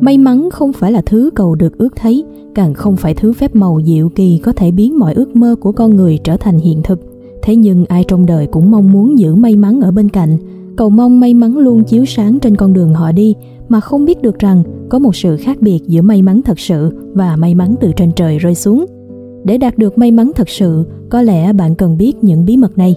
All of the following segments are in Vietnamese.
May mắn không phải là thứ cầu được ước thấy, càng không phải thứ phép màu diệu kỳ có thể biến mọi ước mơ của con người trở thành hiện thực. Thế nhưng ai trong đời cũng mong muốn giữ may mắn ở bên cạnh, cầu mong may mắn luôn chiếu sáng trên con đường họ đi mà không biết được rằng có một sự khác biệt giữa may mắn thật sự và may mắn từ trên trời rơi xuống. Để đạt được may mắn thật sự, có lẽ bạn cần biết những bí mật này.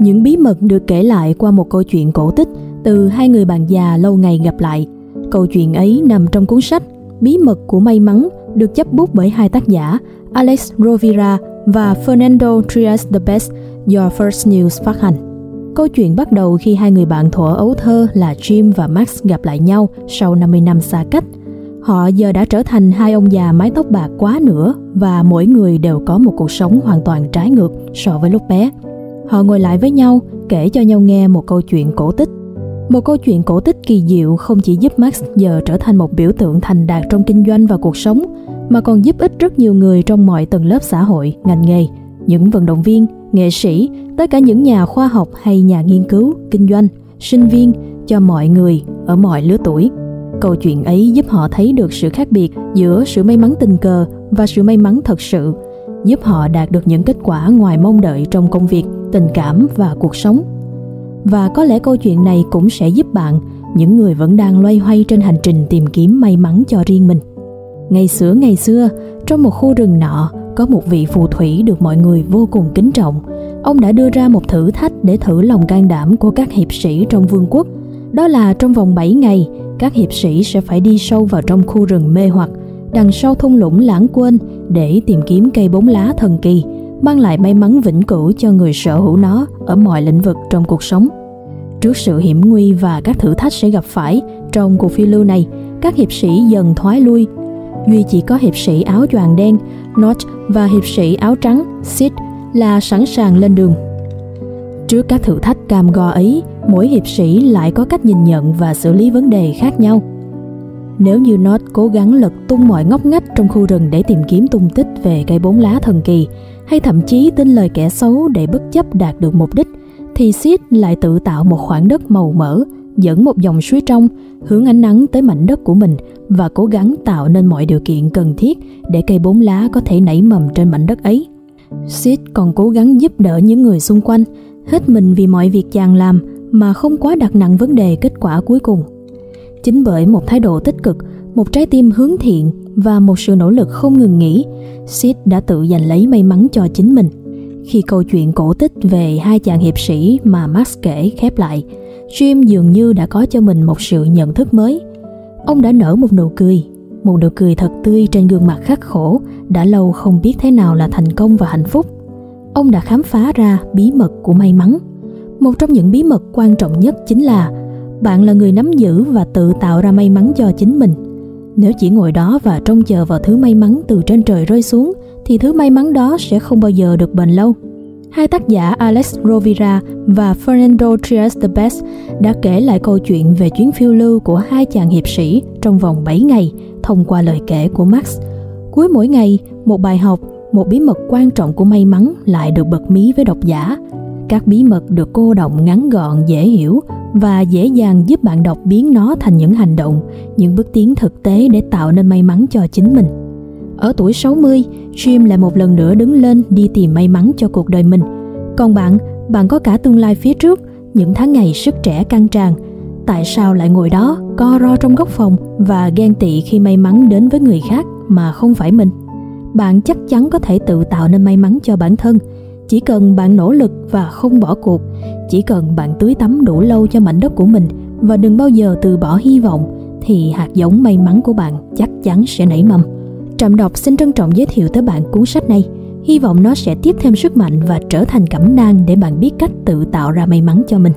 Những bí mật được kể lại qua một câu chuyện cổ tích từ hai người bạn già lâu ngày gặp lại. Câu chuyện ấy nằm trong cuốn sách Bí mật của may mắn được chấp bút bởi hai tác giả Alex Rovira và Fernando Trias the Best do First News phát hành. Câu chuyện bắt đầu khi hai người bạn thuở ấu thơ là Jim và Max gặp lại nhau sau 50 năm xa cách. Họ giờ đã trở thành hai ông già mái tóc bạc quá nữa và mỗi người đều có một cuộc sống hoàn toàn trái ngược so với lúc bé. Họ ngồi lại với nhau, kể cho nhau nghe một câu chuyện cổ tích. Một câu chuyện cổ tích kỳ diệu không chỉ giúp Max giờ trở thành một biểu tượng thành đạt trong kinh doanh và cuộc sống, mà còn giúp ích rất nhiều người trong mọi tầng lớp xã hội, ngành nghề, những vận động viên, nghệ sĩ, tất cả những nhà khoa học hay nhà nghiên cứu, kinh doanh, sinh viên, cho mọi người ở mọi lứa tuổi. Câu chuyện ấy giúp họ thấy được sự khác biệt giữa sự may mắn tình cờ và sự may mắn thật sự, giúp họ đạt được những kết quả ngoài mong đợi trong công việc, tình cảm và cuộc sống. Và có lẽ câu chuyện này cũng sẽ giúp bạn, những người vẫn đang loay hoay trên hành trình tìm kiếm may mắn cho riêng mình. Ngày xưa ngày xưa, trong một khu rừng nọ, có một vị phù thủy được mọi người vô cùng kính trọng. Ông đã đưa ra một thử thách để thử lòng can đảm của các hiệp sĩ trong vương quốc. Đó là trong vòng 7 ngày, các hiệp sĩ sẽ phải đi sâu vào trong khu rừng mê hoặc, đằng sau thung lũng lãng quên để tìm kiếm cây bốn lá thần kỳ, mang lại may mắn vĩnh cửu cho người sở hữu nó ở mọi lĩnh vực trong cuộc sống. Trước sự hiểm nguy và các thử thách sẽ gặp phải trong cuộc phiêu lưu này, các hiệp sĩ dần thoái lui. Duy chỉ có hiệp sĩ áo choàng đen, Notch và hiệp sĩ áo trắng, Sid là sẵn sàng lên đường. Trước các thử thách cam go ấy, mỗi hiệp sĩ lại có cách nhìn nhận và xử lý vấn đề khác nhau. Nếu như Notch cố gắng lật tung mọi ngóc ngách trong khu rừng để tìm kiếm tung tích về cây bốn lá thần kỳ, hay thậm chí tin lời kẻ xấu để bất chấp đạt được mục đích, thì Sid lại tự tạo một khoảng đất màu mỡ, dẫn một dòng suối trong, hướng ánh nắng tới mảnh đất của mình và cố gắng tạo nên mọi điều kiện cần thiết để cây bốn lá có thể nảy mầm trên mảnh đất ấy. Sid còn cố gắng giúp đỡ những người xung quanh, hết mình vì mọi việc chàng làm mà không quá đặt nặng vấn đề kết quả cuối cùng. Chính bởi một thái độ tích cực, một trái tim hướng thiện và một sự nỗ lực không ngừng nghỉ, Sid đã tự giành lấy may mắn cho chính mình. Khi câu chuyện cổ tích về hai chàng hiệp sĩ mà Max kể khép lại, Jim dường như đã có cho mình một sự nhận thức mới. Ông đã nở một nụ cười, một nụ cười thật tươi trên gương mặt khắc khổ, đã lâu không biết thế nào là thành công và hạnh phúc. Ông đã khám phá ra bí mật của may mắn. Một trong những bí mật quan trọng nhất chính là bạn là người nắm giữ và tự tạo ra may mắn cho chính mình. Nếu chỉ ngồi đó và trông chờ vào thứ may mắn từ trên trời rơi xuống thì thứ may mắn đó sẽ không bao giờ được bền lâu. Hai tác giả Alex Rovira và Fernando Trias de Best đã kể lại câu chuyện về chuyến phiêu lưu của hai chàng hiệp sĩ trong vòng 7 ngày thông qua lời kể của Max. Cuối mỗi ngày, một bài học, một bí mật quan trọng của may mắn lại được bật mí với độc giả. Các bí mật được cô động ngắn gọn, dễ hiểu và dễ dàng giúp bạn đọc biến nó thành những hành động, những bước tiến thực tế để tạo nên may mắn cho chính mình. Ở tuổi 60, Jim lại một lần nữa đứng lên đi tìm may mắn cho cuộc đời mình. Còn bạn, bạn có cả tương lai phía trước, những tháng ngày sức trẻ căng tràn. Tại sao lại ngồi đó, co ro trong góc phòng và ghen tị khi may mắn đến với người khác mà không phải mình? Bạn chắc chắn có thể tự tạo nên may mắn cho bản thân. Chỉ cần bạn nỗ lực và không bỏ cuộc, chỉ cần bạn tưới tắm đủ lâu cho mảnh đất của mình và đừng bao giờ từ bỏ hy vọng, thì hạt giống may mắn của bạn chắc chắn sẽ nảy mầm. Trạm đọc xin trân trọng giới thiệu tới bạn cuốn sách này. Hy vọng nó sẽ tiếp thêm sức mạnh và trở thành cẩm nang để bạn biết cách tự tạo ra may mắn cho mình.